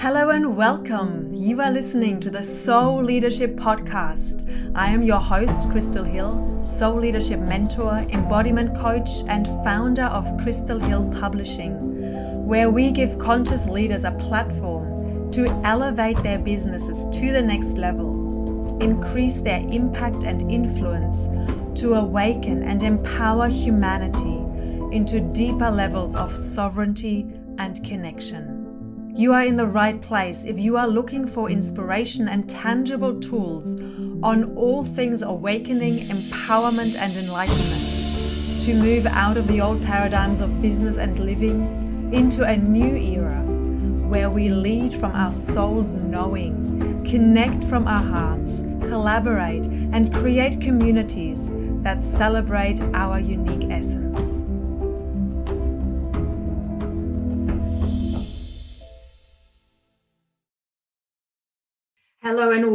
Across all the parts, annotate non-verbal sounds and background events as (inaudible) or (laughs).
Hello and welcome. You are listening to the Soul Leadership Podcast. I am your host, Crystal Hill, Soul Leadership Mentor, Embodiment Coach, and founder of Crystal Hill Publishing, where we give conscious leaders a platform to elevate their businesses to the next level, increase their impact and influence, to awaken and empower humanity into deeper levels of sovereignty and connection. You are in the right place if you are looking for inspiration and tangible tools on all things awakening, empowerment, and enlightenment to move out of the old paradigms of business and living into a new era where we lead from our soul's knowing, connect from our hearts, collaborate, and create communities that celebrate our unique essence.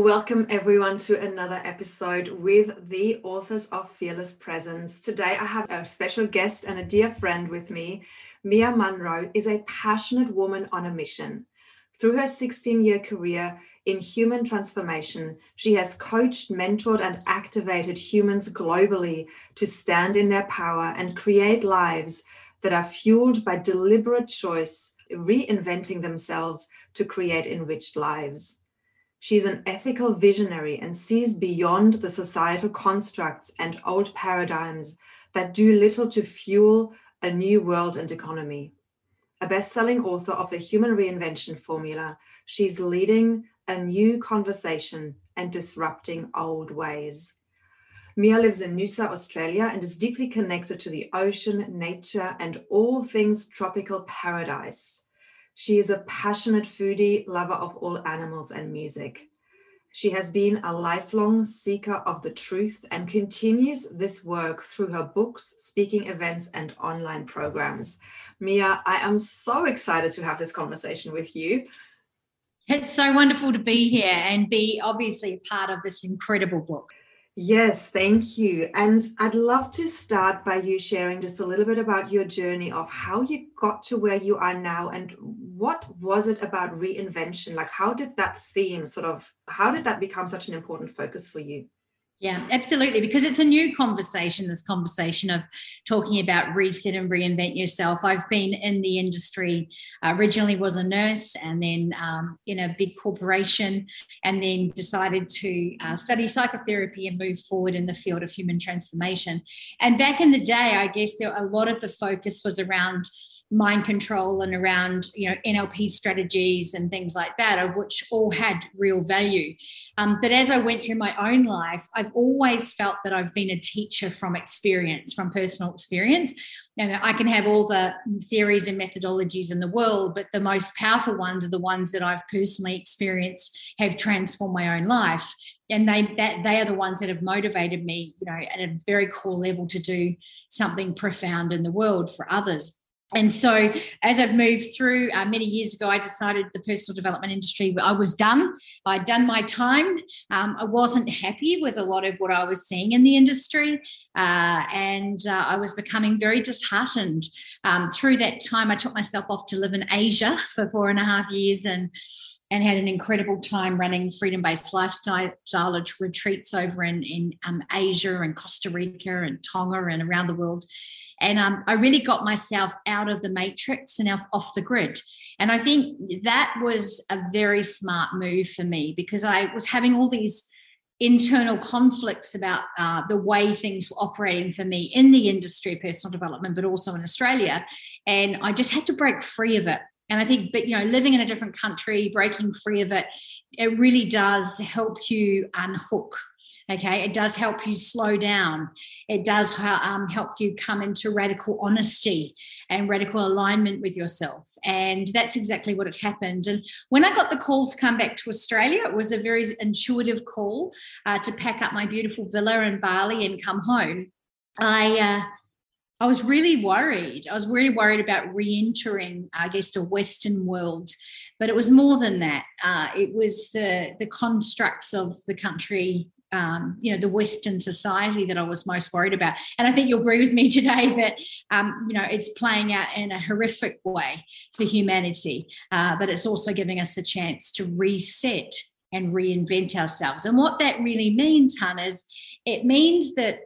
Welcome everyone to another episode with the authors of Fearless Presence. Today I have a special guest and a dear friend with me. Mia Munro is a passionate woman on a mission. Through her 16 year career in human transformation, she has coached, mentored, and activated humans globally to stand in their power and create lives that are fueled by deliberate choice, reinventing themselves to create enriched lives. She's an ethical visionary and sees beyond the societal constructs and old paradigms that do little to fuel a new world and economy. A best selling author of the Human Reinvention Formula, she's leading a new conversation and disrupting old ways. Mia lives in Noosa, Australia, and is deeply connected to the ocean, nature, and all things tropical paradise. She is a passionate foodie, lover of all animals and music. She has been a lifelong seeker of the truth and continues this work through her books, speaking events, and online programs. Mia, I am so excited to have this conversation with you. It's so wonderful to be here and be obviously part of this incredible book. Yes, thank you. And I'd love to start by you sharing just a little bit about your journey of how you got to where you are now and what was it about reinvention? Like, how did that theme sort of, how did that become such an important focus for you? Yeah, absolutely. Because it's a new conversation, this conversation of talking about reset and reinvent yourself. I've been in the industry, uh, originally was a nurse and then um, in a big corporation, and then decided to uh, study psychotherapy and move forward in the field of human transformation. And back in the day, I guess there a lot of the focus was around mind control and around you know NLP strategies and things like that, of which all had real value. Um, but as I went through my own life, I've always felt that I've been a teacher from experience, from personal experience. Now, I can have all the theories and methodologies in the world, but the most powerful ones are the ones that I've personally experienced, have transformed my own life and they that they are the ones that have motivated me you know at a very core level to do something profound in the world for others and so as i've moved through uh, many years ago i decided the personal development industry i was done. I'd done my time. Um, i wasn't happy with a lot of what i was seeing in the industry uh, and uh, i was becoming very disheartened. Um, through that time i took myself off to live in asia for four and a half years and and had an incredible time running freedom-based lifestyle retreats over in, in um, Asia and Costa Rica and Tonga and around the world. And um, I really got myself out of the matrix and off the grid. And I think that was a very smart move for me because I was having all these internal conflicts about uh, the way things were operating for me in the industry personal development, but also in Australia. And I just had to break free of it. And I think, but you know, living in a different country, breaking free of it, it really does help you unhook Okay, it does help you slow down. It does um, help you come into radical honesty and radical alignment with yourself. And that's exactly what had happened. And when I got the call to come back to Australia, it was a very intuitive call uh, to pack up my beautiful villa in Bali and come home. I uh, I was really worried. I was really worried about re-entering, I guess, the Western world, but it was more than that. Uh, it was the the constructs of the country um, you know the Western society that I was most worried about. And I think you'll agree with me (laughs) today that um, you know it's playing out in a horrific way for humanity, uh, but it's also giving us a chance to reset and reinvent ourselves. And what that really means, Hun, is it means that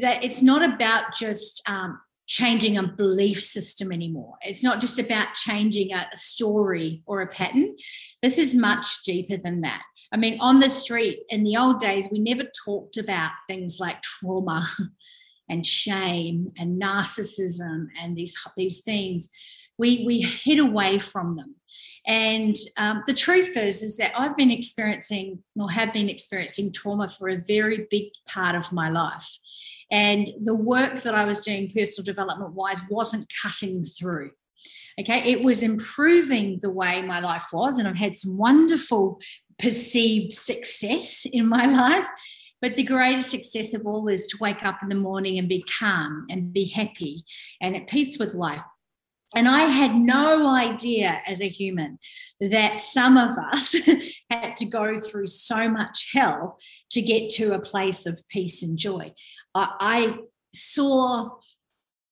that it's not about just um, changing a belief system anymore. It's not just about changing a story or a pattern. This is much deeper than that. I mean, on the street in the old days, we never talked about things like trauma (laughs) and shame and narcissism and these, these things. We, we hid away from them. And um, the truth is, is that I've been experiencing or have been experiencing trauma for a very big part of my life. And the work that I was doing personal development wise wasn't cutting through. Okay, it was improving the way my life was, and I've had some wonderful perceived success in my (laughs) life. But the greatest success of all is to wake up in the morning and be calm and be happy and at peace with life. And I had no idea as a human that some of us (laughs) had to go through so much hell to get to a place of peace and joy. I, saw,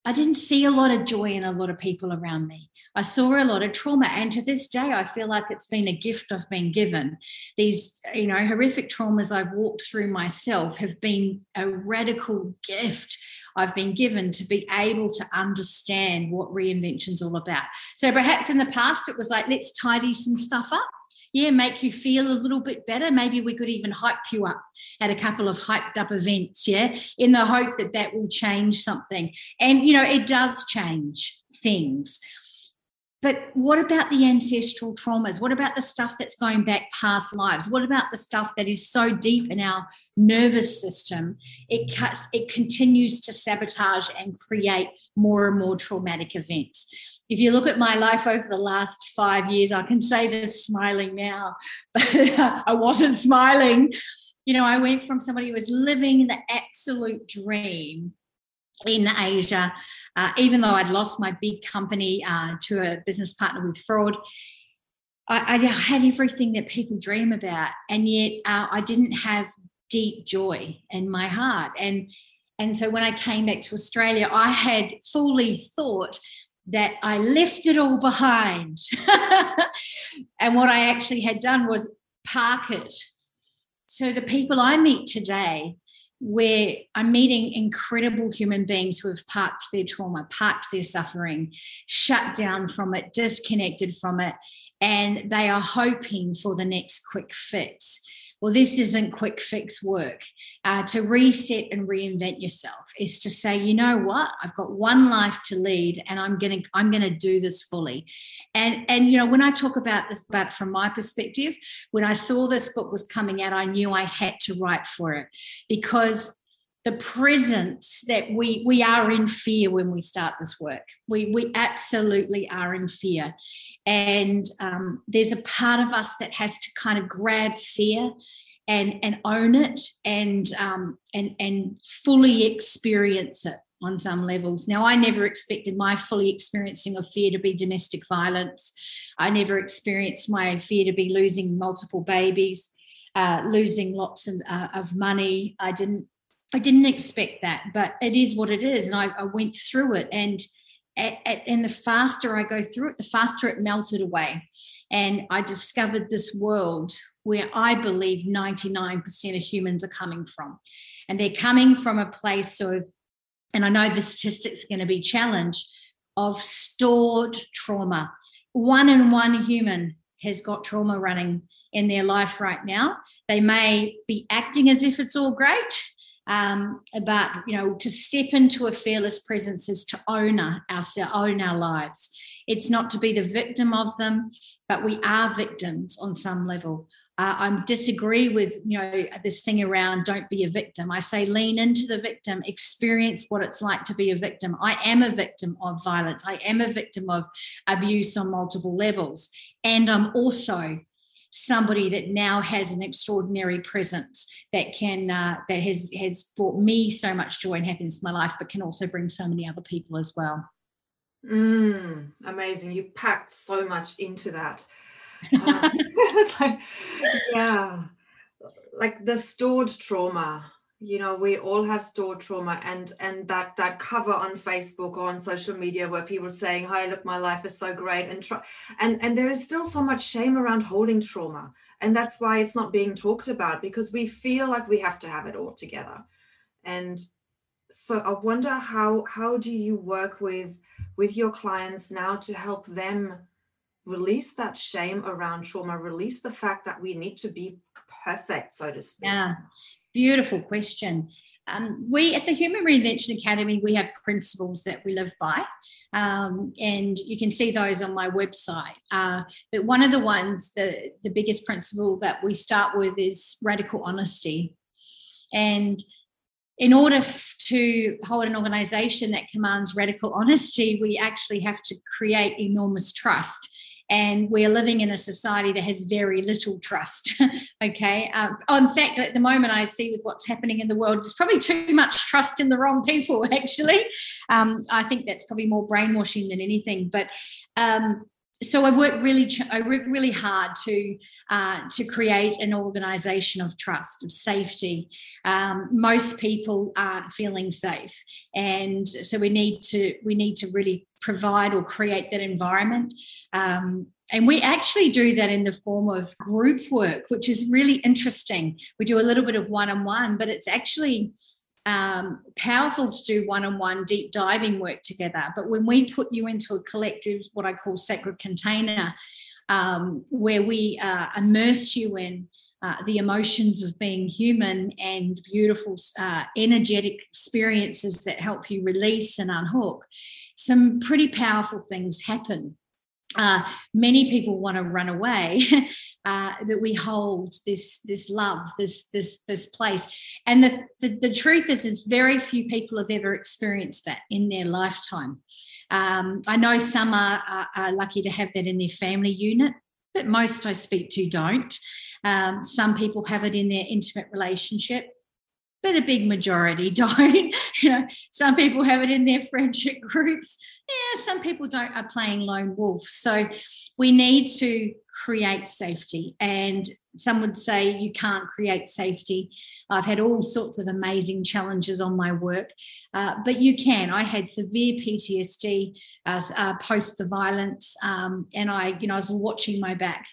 I didn't see a lot of joy in a lot of people around me. I saw a lot of trauma. And to this day, I feel like it's been a gift I've been given. These, you know, horrific traumas I've walked through myself have been a radical gift I've been given to be able to understand what reinvention's all about. So perhaps in the past it was like, let's tidy some stuff up. Yeah, make you feel a little bit better. Maybe we could even hype you up at a couple of hyped up events, yeah, in the hope that that will change something. And, you know, it does change things. But what about the ancestral traumas? What about the stuff that's going back past lives? What about the stuff that is so deep in our nervous system? It cuts, it continues to sabotage and create more and more traumatic events. If you look at my life over the last five years, I can say this smiling now, (laughs) but I wasn't smiling. You know, I went from somebody who was living the absolute dream in Asia, uh, even though I'd lost my big company uh, to a business partner with fraud. I, I, had everything that people dream about, and yet uh, I didn't have deep joy in my heart. And and so when I came back to Australia, I had fully thought that I left it all behind. (laughs) and what I actually had done was park it. So the people I meet today where I'm meeting incredible human beings who have parked their trauma, parked their suffering, shut down from it, disconnected from it, and they are hoping for the next quick fix well, this isn't quick fix work. Uh, to reset and reinvent yourself is to say, you know what, I've got one life to lead, and I'm gonna I'm gonna do this fully. And and you know when I talk about this, but from my perspective, when I saw this book was coming out, I knew I had to write for it because the presence that we we are in fear when we start this work. We we absolutely are in fear. And um, there's a part of us that has to kind of grab fear and and own it and um, and and fully experience it on some levels. Now i never expected my fully experiencing of fear to be domestic violence. I never experienced my fear to be losing multiple babies uh, losing lots of, uh, of money. I didn't I didn't expect that, but it is what it is. And I, I went through it. And at, at, and the faster I go through it, the faster it melted away. And I discovered this world where I believe 99% of humans are coming from. And they're coming from a place of, and I know the statistics are going to be challenged, of stored trauma. One in one human has got trauma running in their life right now. They may be acting as if it's all great, um, but you know, to step into a fearless presence is to own our, own our lives. It's not to be the victim of them, but we are victims on some level. Uh, I disagree with you know this thing around don't be a victim. I say lean into the victim, experience what it's like to be a victim. I am a victim of violence. I am a victim of abuse on multiple levels, and I'm also somebody that now has an extraordinary presence that can uh, that has has brought me so much joy and happiness in my life, but can also bring so many other people as well. Mm, amazing! You packed so much into that. (laughs) (laughs) Um, like, yeah. like the stored trauma you know we all have stored trauma and and that that cover on facebook or on social media where people are saying hi look my life is so great and try and and there is still so much shame around holding trauma and that's why it's not being talked about because we feel like we have to have it all together. And so i wonder how how do you work with with your clients now to help them release that shame around trauma release the fact that we need to be perfect so to speak? Yeah. Beautiful question. Um, we at the Human Reinvention Academy, we have principles that we live by, um, and you can see those on my website. Uh, but one of the ones, the, the biggest principle that we start with is radical honesty. And in order f- to hold an organization that commands radical honesty, we actually have to create enormous trust and we're living in a society that has very little trust. (laughs) okay. Um, oh, in fact, at the moment, I see with what's happening in the world, there's probably too much trust in the wrong people, (laughs) actually. Um, I think that's probably more brainwashing than anything. But um, so I work really, I work really hard to uh, to create an organisation of trust, of safety. Um, most people aren't feeling safe, and so we need to we need to really provide or create that environment. Um, and we actually do that in the form of group work, which is really interesting. We do a little bit of one on one, but it's actually um, powerful to do one on one deep diving work together. But when we put you into a collective, what I call sacred container, um, where we uh, immerse you in uh, the emotions of being human and beautiful, uh, energetic experiences that help you release and unhook, some pretty powerful things happen. Uh, many people want to run away (laughs) uh, that we hold this this love this this this place. And the, the, the truth is is very few people have ever experienced that in their lifetime. Um, i know some are, are, are, lucky to have that in their family unit but most i speak to don't um, some people have it in their intimate relationship but a big majority (laughs) don't. you know, some people have it in their friendship groups. Yeah, some people don't are playing lone wolf. So we need to create safety. And some would say you can't create safety. I've had all sorts of amazing challenges on my work, uh, but you can. I had severe PTSD as uh, post the violence, um, and I, you know, I was watching my back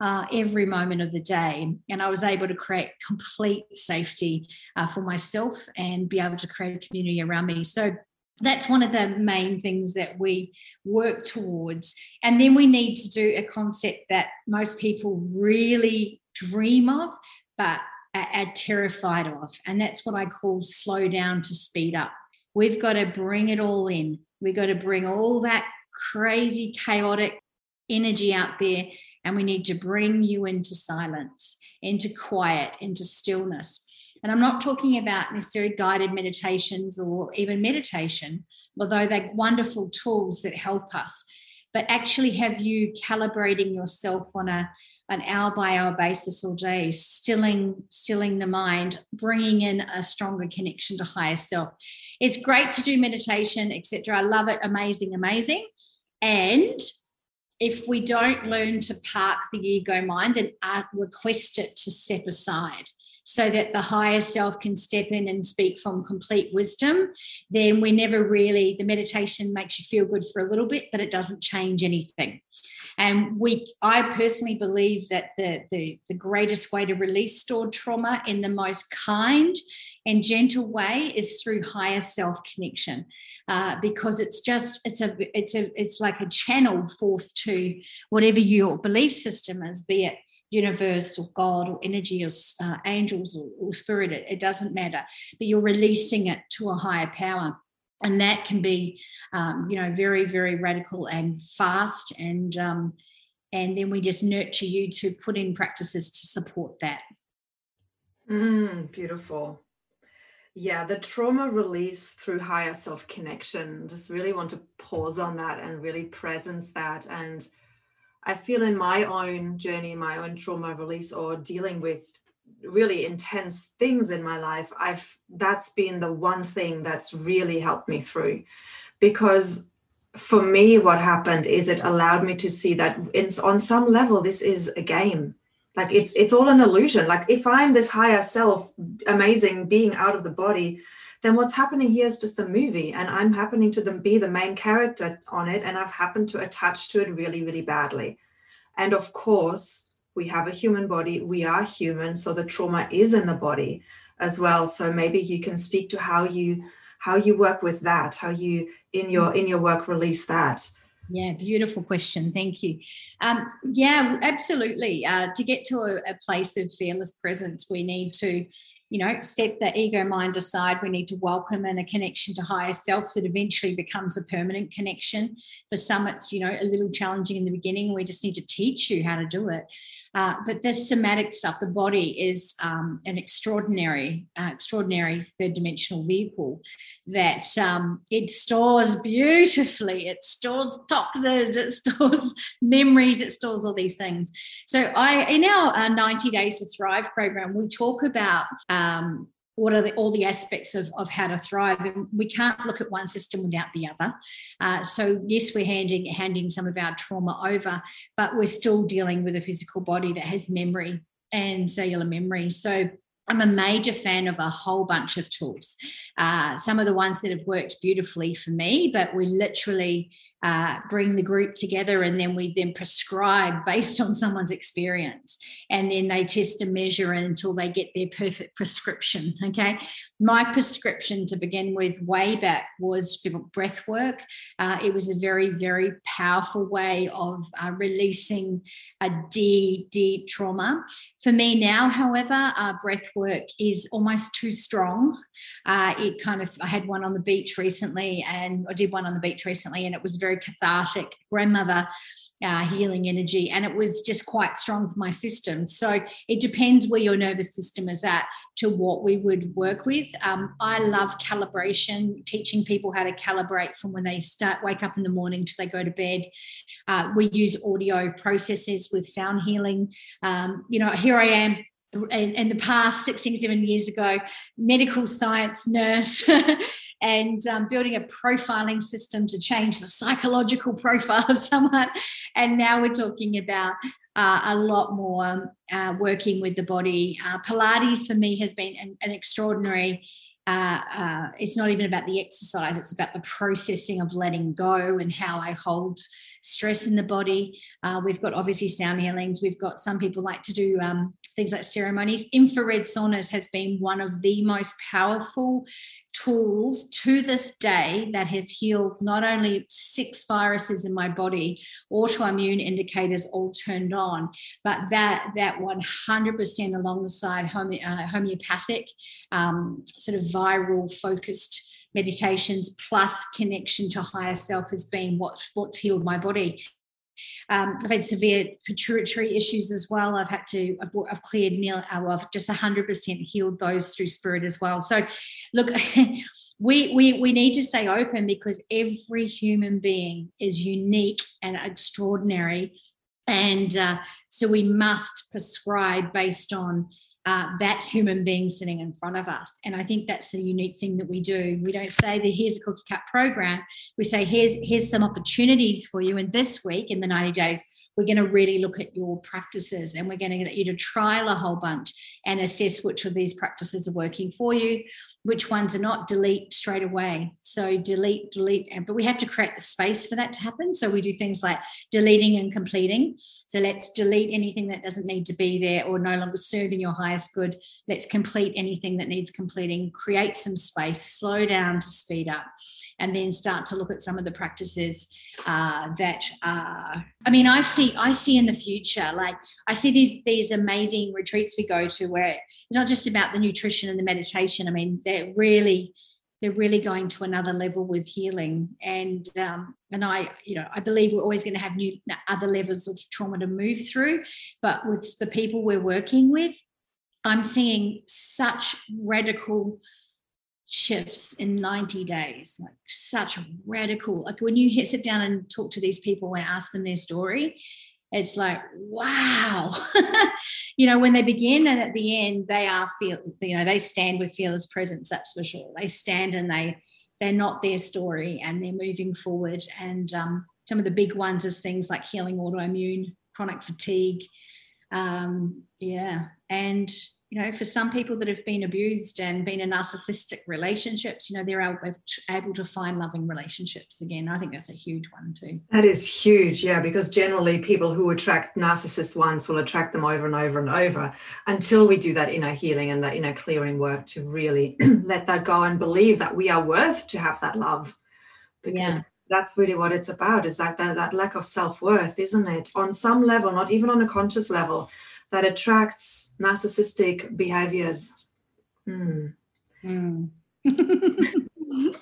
uh, every moment of the day, and I was able to create complete safety uh, for myself and be able to create a community around me. So that's one of the main things that we work towards. And then we need to do a concept that most people really dream of, but are, terrified of. And that's what I call slow down to speed up. We've got to bring it all in. We've got to bring all that crazy, chaotic energy out there. And we need to bring you into silence, into quiet, into stillness. And I'm not talking about necessarily guided meditations or even meditation, although they're wonderful tools that help us, but actually have you calibrating yourself on a an hour by hour basis all day, stilling stilling the mind, bringing in a stronger connection to higher self. It's great to do meditation, etc. I love it, amazing, amazing. And if we don't learn to park the ego mind and uh, request it to step aside, so that the higher self can step in and speak from complete wisdom, then we never really, the meditation makes you feel good for a little bit, but it doesn't change anything. And we, I personally believe that the, the, the greatest way to release stored trauma in the most kind and gentle way is through higher self connection uh, because it's just it's a it's a it's like a channel forth to whatever your belief system is be it universe or God or energy or uh, angels or, or spirit, it, it, doesn't matter. But you're releasing it to a higher power. And that can be, um, you know, very, very radical and fast. And um, and then we just nurture you to put in practices to support that. Mm, beautiful. Yeah, the trauma release through higher self connection. Just really want to pause on that and really presence that and I feel in my own journey, my own trauma release, or dealing with really intense things in my life, I've that's been the one thing that's really helped me through. Because for me, what happened is it allowed me to see that on some level, this is a game. like it's it's all an illusion like if i'm this higher self amazing being out of the body then what's happening here is just a movie and i'm happening to them be the main character on it and i've happened to attach to it really really badly and of course we have a human body we are human so the trauma is in the body as well so maybe you can speak to how you how you work with that how you in your in your work release that yeah, beautiful question. Thank you. Um, yeah, absolutely. Uh, to get to a, a place of fearless presence, we need to you know, step the ego mind aside. We need to welcome in a connection to higher self that eventually becomes a permanent connection. For some, it's, you know, a little challenging in the beginning. We just need to teach you how to do it. Uh, but this somatic stuff, the body is um, an extraordinary, uh, extraordinary third dimensional vehicle that um, it stores beautifully. It stores toxins, it stores (laughs) memories, it stores all these things. So, I in our uh, 90 Days to Thrive program, we talk about um, what are the, all the aspects of, of how to thrive? And we can't look at one system without the other. Uh, so yes we're handing handing some of our trauma over but we're still dealing with a physical body that has memory and cellular memory. So I'm a major fan of a whole bunch of tools. Uh, some of the ones that have worked beautifully for me, but we literally uh, bring the group together and then we then prescribe based on someone's experience. And then they test and measure until they get their perfect prescription. Okay. My prescription to begin with, way back, was breath work. Uh, it was a very, very powerful way of uh, releasing a deep, deep trauma. For me now, however, uh, breath work is almost too strong. Uh, it kind of, I had one on the beach recently and I did one on the beach recently and it was very cathartic. Grandmother uh, healing energy, and it was just quite strong for my system. So it depends where your nervous system is at to what we would work with. Um, I love calibration, teaching people how to calibrate from when they start wake up in the morning till they go to bed. Uh, we use audio processes with sound healing. Um, you know, here I am in, in, the past 16, seven years ago, medical science nurse (laughs) and um, building a profiling system to change the psychological (laughs) profile of someone. And now we're talking about uh, a lot more uh, working with the body. Uh, Pilates for me has been an, an extraordinary. Uh, uh, it's not even about the exercise; it's about the processing of letting go and how I hold stress in the body. Uh, we've got obviously sound healings. We've got some people like to do um, things like ceremonies. Infrared saunas has been one of the most powerful tools to this day that has healed not only six viruses in my body, autoimmune indicators all turned on, but that that 100% alongside home, uh, homeopathic, um, sort of viral focused meditations plus connection to higher self has been what, what's healed my body. Um, I've had severe pituitary issues as well. I've had to, I've, I've cleared nearly, uh, well, I've just 100% healed those through spirit as well. So, look, (laughs) we, we, we need to stay open because every human being is unique and extraordinary. And uh, so we must prescribe based on uh, that human being sitting in front of us. And I think that's a unique thing that we do. We don't say that here's a cookie cut program. We say here's here's some opportunities for you. And this week in the 90 days, we're going to really look at your practices and we're going to get you to trial a whole bunch and assess which of these practices are working for you which ones are not delete straight away. So delete delete but we have to create the space for that to happen. So we do things like deleting and completing. So let's delete anything that doesn't need to be there or no longer serving your highest good. Let's complete anything that needs completing. Create some space slow down to speed up and then start to look at some of the practices uh, that uh, I mean I see I see in the future like I see these these amazing retreats we go to where it's not just about the nutrition and the meditation. I mean they're really they're really going to another level with healing. And um, and i you know i believe we're always going to have new other levels of trauma to move through. But with the people we're working with i'm seeing such radical shifts in 90 days like such radical like when you sit down and talk to these people and ask them their story it's like wow. (laughs) You know when they begin and at the end they are feel you know they stand with fearless presence that's for sure. They stand and they they're not their story and they're moving forward. And um, some of the big ones is things like healing autoimmune chronic fatigue Um, yeah. And you know, for some people that have been abused and been in narcissistic relationships, you know, they're able to find loving relationships again. I think that's a huge one too. That is huge, yeah, because generally people who attract narcissists once will attract them over and over and over until we do that inner healing and that inner clearing work to really (clears throat) let that go and believe that we are worth to have that love. Because yeah. that's really what it's about, is that, that, that lack of self-worth, isn't it? On some level, not even on a conscious level that attracts narcissistic behaviors. Mm. Mm. (laughs)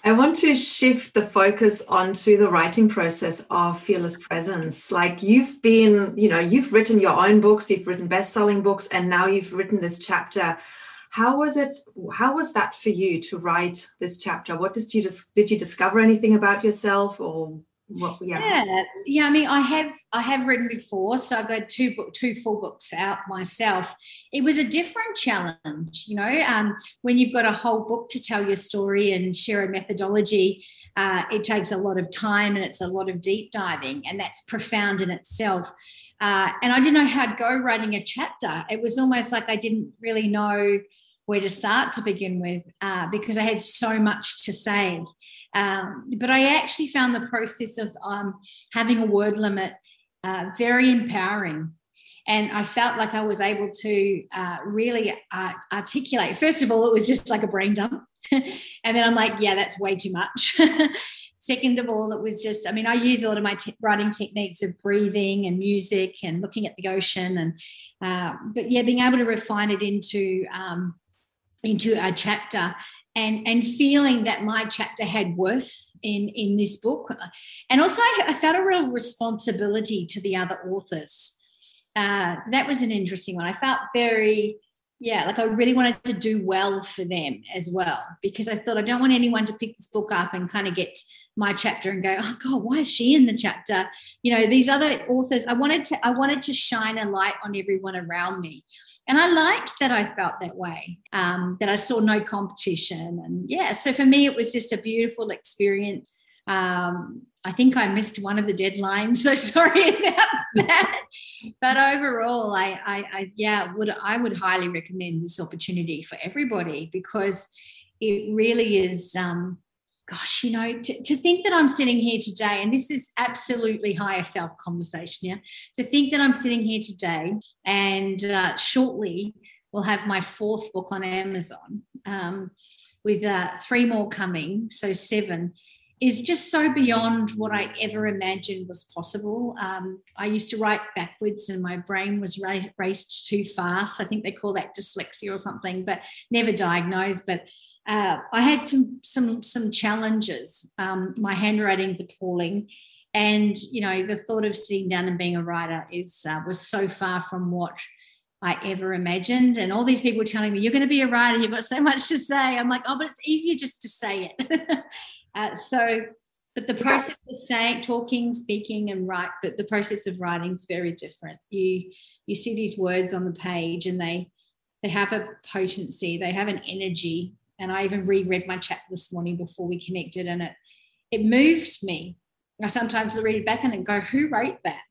I want to shift the focus onto the writing process of Fearless Presence. Like you've been, you know, you've written your own books, you've written best-selling books, and now you've written this chapter. How was it? How was that for you to write this chapter? What did you just did you discover anything about yourself, or well, yeah. yeah yeah i mean i have i have written before so i've got two book two full books out myself. It was a different challenge you know um, when you've got a whole book to tell your story and share a methodology uh, it takes a lot of time and it's a lot of deep diving and that's profound in itself. Uh, and i didn't know how to go writing a chapter. It was almost like i didn't really know where to start to begin with uh, because I had so much to say. Um, but I actually found the process of um, having a word limit uh, very empowering. And I felt like I was able to uh, really articulate. First of all, it was just like a brain dump. (laughs) and then I'm like, yeah, that's way too much. (laughs) Second of all, it was just, I mean, I use a lot of my writing techniques of breathing and music and looking at the ocean. And, uh, but yeah, being able to refine it into um, into a chapter and and feeling that my chapter had worth in in this book. And also i, I felt a real responsibility to the other authors. Uh, that was an interesting one. I felt very yeah like i really wanted to do well for them as well because i thought i don't want anyone to pick this book up and kind of get my chapter and go oh god why is she in the chapter you know these other authors i wanted to i wanted to shine a light on everyone around me and I liked that I felt that way, um, that I saw no competition. And yeah, so for me, it was just a beautiful experience. Um, I think I missed one of the deadlines, (laughs) so sorry about that. But overall, I, I, I, yeah, would I would highly recommend this opportunity for everybody because it really is um, gosh, you know, to, to think that I'm sitting here today, and this is absolutely higher self conversation, yeah, to think that I'm sitting here today and uh, shortly we'll have my fourth book on Amazon um, with uh, three more coming, so seven. Is just so beyond what I ever imagined was possible. Um, I used to write backwards and my brain was raced too fast. I think they call that dyslexia or something, but never diagnosed. But uh, I had some some some challenges. Um, my handwriting's appalling, and you know the thought of sitting down and being a writer is uh, was so far from what I ever imagined. And all these people telling me you're going to be a writer, you've got so much to say. I'm like, oh, but it's easier just to say it. (laughs) uh, so, but the process of saying, talking, speaking, and write, but the process of writing is very different. You you see these words on the page, and they they have a potency, they have an energy and I even reread my chat this morning before we connected, and it it moved me. I sometimes read it back and go, "Who wrote that?"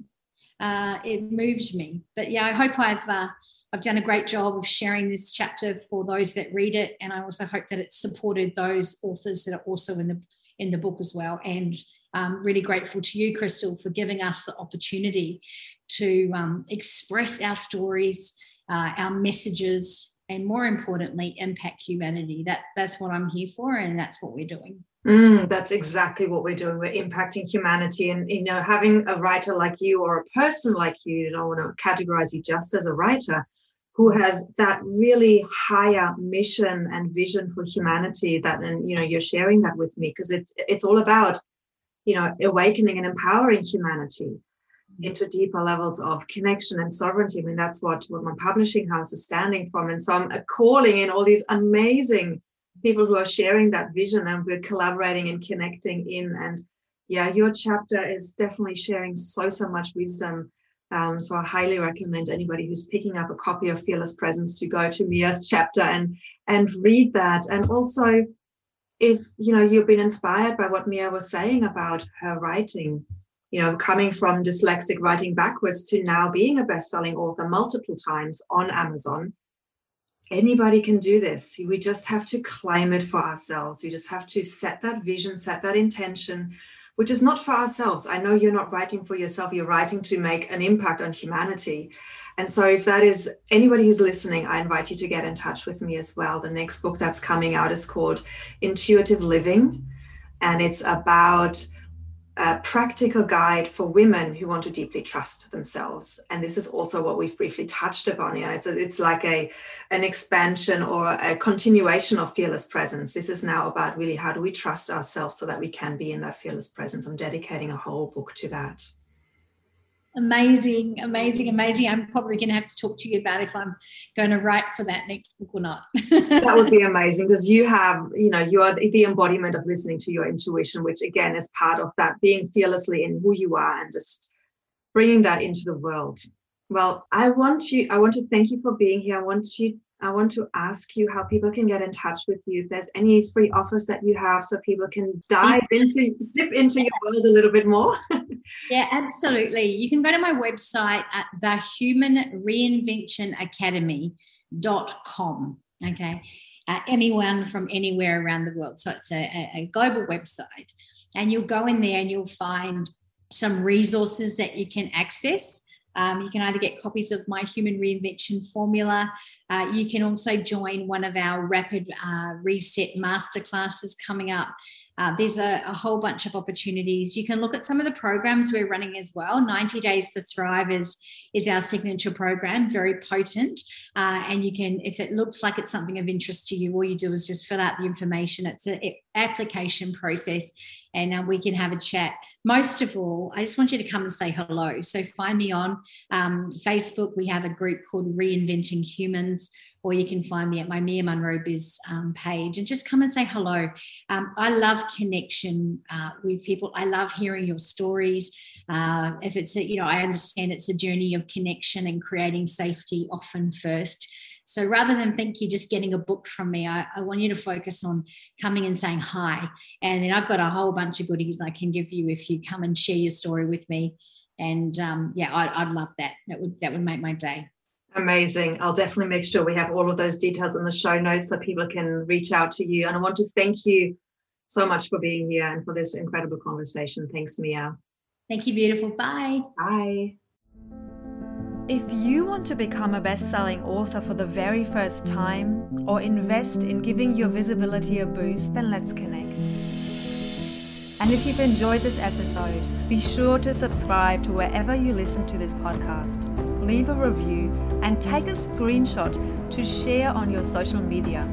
Uh, it moved me. But yeah, I hope I've uh, I've done a great job of sharing this chapter for those that read it, and I also hope that it's supported those authors that are also in the in the book as well. And um, really grateful to you, Crystal, for giving us the opportunity to um, express our stories, uh, our messages, and more importantly impact humanity. That that's what i'm here for and that's what we're doing. Mm, that's exactly what we're doing. We're impacting humanity and you know having a writer like you or a person like you you don't want to categorize you just as a writer who has that really higher mission and vision for humanity that and you know you're sharing that with me because it's it's all about you know awakening and empowering humanity into deeper levels of connection and sovereignty. I mean, that's what, my publishing house is standing from. And so I'm calling in all these amazing people who are sharing that vision and we're collaborating and connecting in. And yeah, your chapter is definitely sharing so, so much wisdom. Um, so I highly recommend anybody who's picking up a copy of Fearless Presence to go to Mia's chapter and and read that. And also, if you know you've been inspired by what Mia was saying about her writing, you know, coming from dyslexic writing backwards to now being a best-selling author multiple times on Amazon. Anybody can do this. We just have to claim it for ourselves. We just have to set that vision, set that intention, which is not for ourselves. I know you're not writing for yourself, you're writing to make an impact on humanity. And so, if that is anybody who's listening, I invite you to get in touch with me as well. The next book that's coming out is called Intuitive Living, and it's about a practical guide for women who want to deeply trust themselves. And this is also what we've briefly touched upon. You know, it's a, it's like a an expansion or a continuation of fearless presence. This is now about really how do we trust ourselves so that we can be in that fearless presence. I'm dedicating a whole book to that. Amazing, amazing, amazing. I'm probably going to have to talk to you about if I'm going to write for that next book or not. that would be (laughs) amazing because you have, you know, you are the embodiment of listening to your intuition, which again is part of that being fearlessly in who you are and just bringing that into the world. Well, I want you, I want to thank you for being here. I want you I want to ask you how people can get in touch with you. If there's any free offers that you have, so people can dive into, dip into your world a little bit more. (laughs) yeah, absolutely. You can go to my website at the Human Reinvention Academy.com. Okay. Uh, anyone from anywhere around the world. So it's a, a global website. And you'll go in there and you'll find some resources that you can access. Um, you can either get copies of my human reinvention formula. Uh, you can also join one of our rapid uh, reset masterclasses coming up. Uh, there's a, a, whole bunch of opportunities. You can look at some of the programs we're running as well. 90 Days to Thrive is, is our signature program, very potent. Uh, and you can, if it looks like it's something of interest to you, all you do is just fill out the information. It's an application process and uh, we can have a chat. Most of all, I just want you to come and say hello. So find me on um, Facebook. We have a group called Reinventing Humans, or you can find me at my Mia Munro Biz um, page and just come and say hello. Um, I love connection uh, with people. I love hearing your stories. Uh, if it's, a, you know, I understand it's a journey of connection and creating safety often first. So rather than think you're just getting a book from me, I, I, want you to focus on coming and saying hi. And then I've got a whole bunch of goodies I can give you if you come and share your story with me. And um, yeah, I, would love that. That would that would make my day. Amazing. I'll definitely make sure we have all of those details in the show notes so people can reach out to you. And I want to thank you so much for being here and for this incredible conversation. Thanks, Mia. Thank you, beautiful. Bye. Bye. If you want to become a best selling author for the very first time or invest in giving your visibility a boost, then let's connect. And if you've enjoyed this episode, be sure to subscribe to wherever you listen to this podcast, leave a review, and take a screenshot to share on your social media.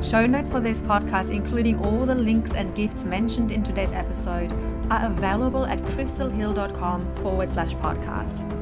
Show notes for this podcast, including all the links and gifts mentioned in today's episode, are available at crystalhill.com forward slash podcast.